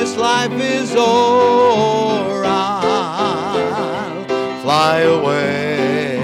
this life is o'er, I'll fly away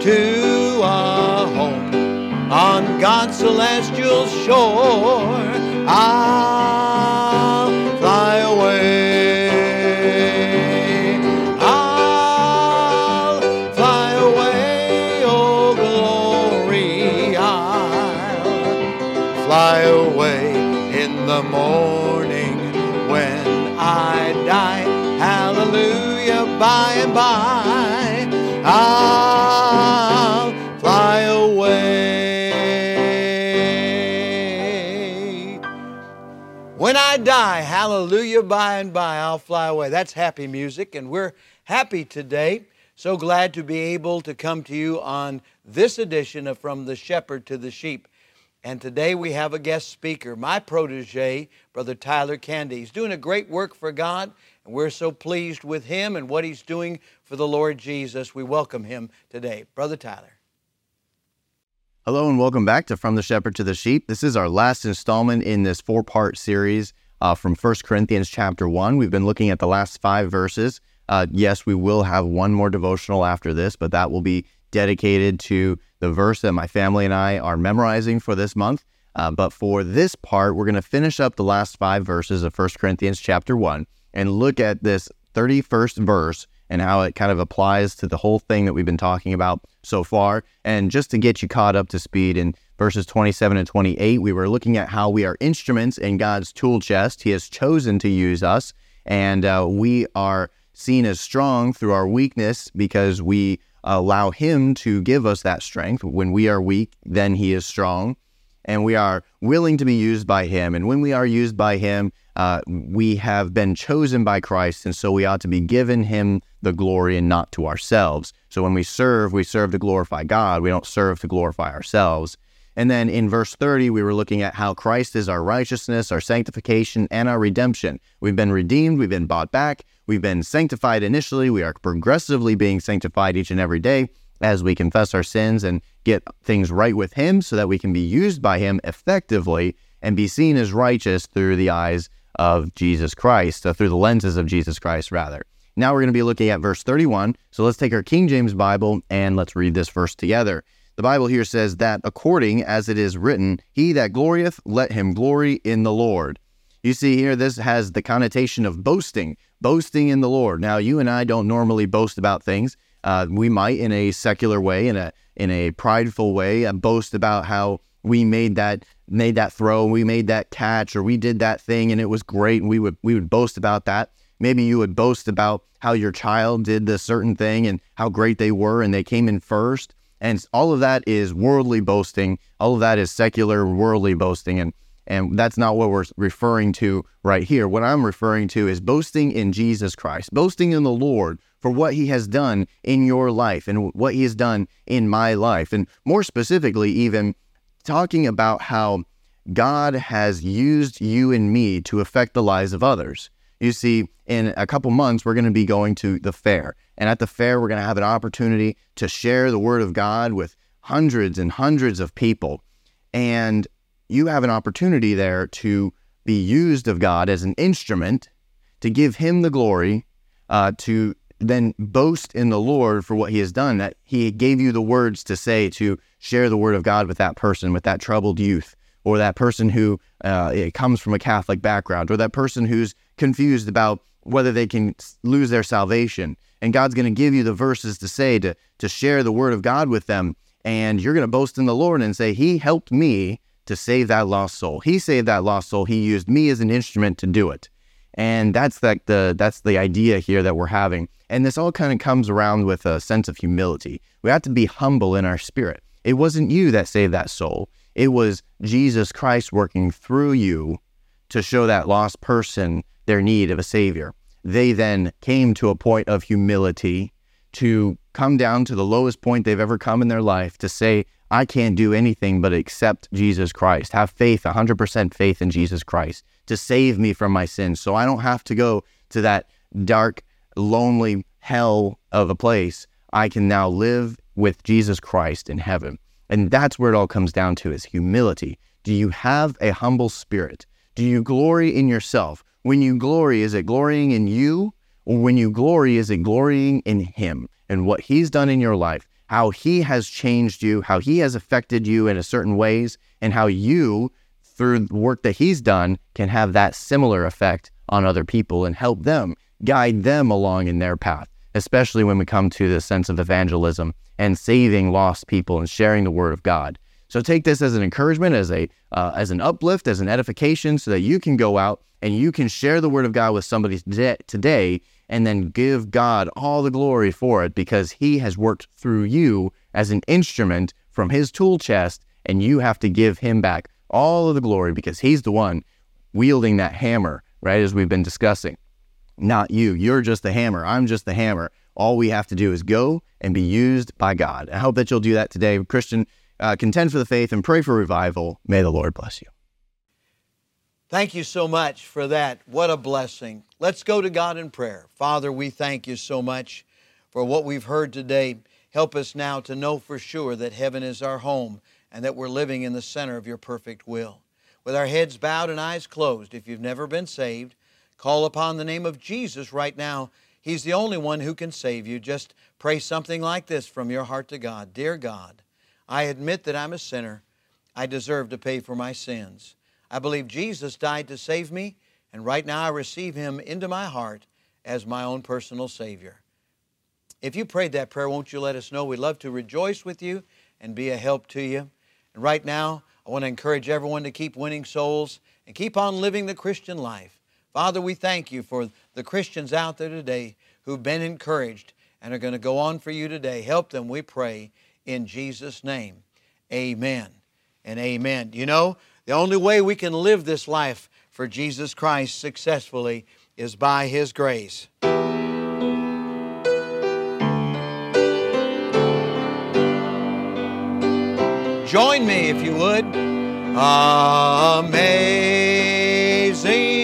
to a home on God's celestial shore. I'll by and by. I'll fly away. When I die, hallelujah, by and by, I'll fly away. That's happy music, and we're happy today. So glad to be able to come to you on this edition of From the Shepherd to the Sheep. And today we have a guest speaker, my protege, Brother Tyler Candee. He's doing a great work for God, and we're so pleased with him and what he's doing for the Lord Jesus. We welcome him today. Brother Tyler. Hello and welcome back to From the Shepherd to the Sheep. This is our last installment in this four-part series uh, from 1 Corinthians chapter 1. We've been looking at the last five verses. Uh, yes, we will have one more devotional after this, but that will be dedicated to the verse that my family and I are memorizing for this month. Uh, but for this part, we're going to finish up the last five verses of 1 Corinthians chapter 1 and look at this 31st verse and how it kind of applies to the whole thing that we've been talking about so far. And just to get you caught up to speed in verses 27 and 28, we were looking at how we are instruments in God's tool chest. He has chosen to use us, and uh, we are seen as strong through our weakness because we allow Him to give us that strength. When we are weak, then He is strong. And we are willing to be used by Him. And when we are used by Him, uh, we have been chosen by Christ, and so we ought to be given Him the glory and not to ourselves. So when we serve, we serve to glorify God. We don't serve to glorify ourselves. And then in verse 30, we were looking at how Christ is our righteousness, our sanctification, and our redemption. We've been redeemed, we've been bought back, we've been sanctified initially, we are progressively being sanctified each and every day as we confess our sins and get things right with Him so that we can be used by Him effectively and be seen as righteous through the eyes of Jesus Christ, uh, through the lenses of Jesus Christ, rather. Now we're going to be looking at verse 31. So let's take our King James Bible and let's read this verse together. The Bible here says that according as it is written, He that glorieth, let him glory in the Lord. You see here, this has the connotation of boasting, boasting in the Lord. Now, you and I don't normally boast about things. Uh, we might, in a secular way, in a in a prideful way, uh, boast about how we made that made that throw, we made that catch, or we did that thing and it was great, and we would we would boast about that. Maybe you would boast about how your child did this certain thing and how great they were and they came in first. And all of that is worldly boasting. All of that is secular worldly boasting. And and that's not what we're referring to right here. What I'm referring to is boasting in Jesus Christ, boasting in the Lord for what he has done in your life and what he has done in my life. And more specifically, even talking about how God has used you and me to affect the lives of others. You see, in a couple months, we're going to be going to the fair. And at the fair, we're going to have an opportunity to share the word of God with hundreds and hundreds of people. And you have an opportunity there to be used of God as an instrument to give Him the glory, uh, to then boast in the Lord for what He has done, that He gave you the words to say to share the word of God with that person, with that troubled youth, or that person who uh, comes from a Catholic background, or that person who's confused about whether they can lose their salvation. And God's going to give you the verses to say to, to share the word of God with them. And you're going to boast in the Lord and say, He helped me to save that lost soul. He saved that lost soul. He used me as an instrument to do it. And that's like the that's the idea here that we're having. And this all kind of comes around with a sense of humility. We have to be humble in our spirit. It wasn't you that saved that soul. It was Jesus Christ working through you to show that lost person their need of a savior. They then came to a point of humility to come down to the lowest point they've ever come in their life to say, I can't do anything but accept Jesus Christ, have faith, 100% faith in Jesus Christ to save me from my sins. So I don't have to go to that dark, lonely hell of a place. I can now live with Jesus Christ in heaven. And that's where it all comes down to is humility. Do you have a humble spirit? Do you glory in yourself? When you glory, is it glorying in you? Or when you glory, is it glorying in Him and what He's done in your life? How He has changed you, how He has affected you in a certain ways, and how you, through the work that He's done, can have that similar effect on other people and help them, guide them along in their path, especially when we come to the sense of evangelism and saving lost people and sharing the word of God. So take this as an encouragement, as a uh, as an uplift, as an edification, so that you can go out and you can share the word of God with somebody today, and then give God all the glory for it because He has worked through you as an instrument from His tool chest, and you have to give Him back all of the glory because He's the one wielding that hammer, right? As we've been discussing, not you. You're just the hammer. I'm just the hammer. All we have to do is go and be used by God. I hope that you'll do that today, Christian uh, contend for the faith, and pray for revival. May the Lord bless you. Thank you so much for that. What a blessing. Let's go to God in prayer. Father, we thank you so much for what we've heard today. Help us now to know for sure that heaven is our home and that we're living in the center of your perfect will. With our heads bowed and eyes closed, if you've never been saved, call upon the name of Jesus right now. He's the only one who can save you. Just pray something like this from your heart to God Dear God, I admit that I'm a sinner. I deserve to pay for my sins. I believe Jesus died to save me, and right now I receive Him into my heart as my own personal Savior. If you prayed that prayer, won't you let us know? We'd love to rejoice with you and be a help to you. And right now, I want to encourage everyone to keep winning souls and keep on living the Christian life. Father, we thank you for the Christians out there today who've been encouraged and are going to go on for you today. Help them, we pray, in Jesus' name. Amen and amen. You know, the only way we can live this life for Jesus Christ successfully is by His grace. Join me if you would. Amazing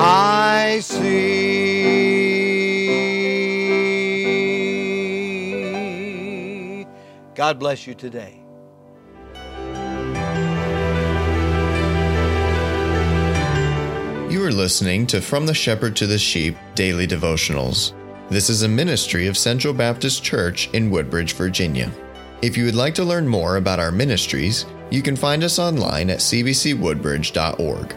I see. God bless you today. You are listening to From the Shepherd to the Sheep Daily Devotionals. This is a ministry of Central Baptist Church in Woodbridge, Virginia. If you would like to learn more about our ministries, you can find us online at cbcwoodbridge.org.